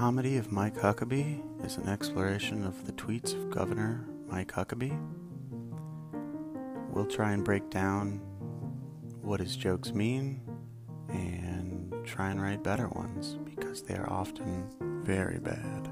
comedy of Mike Huckabee is an exploration of the tweets of Governor Mike Huckabee. We'll try and break down what his jokes mean and try and write better ones because they are often very bad.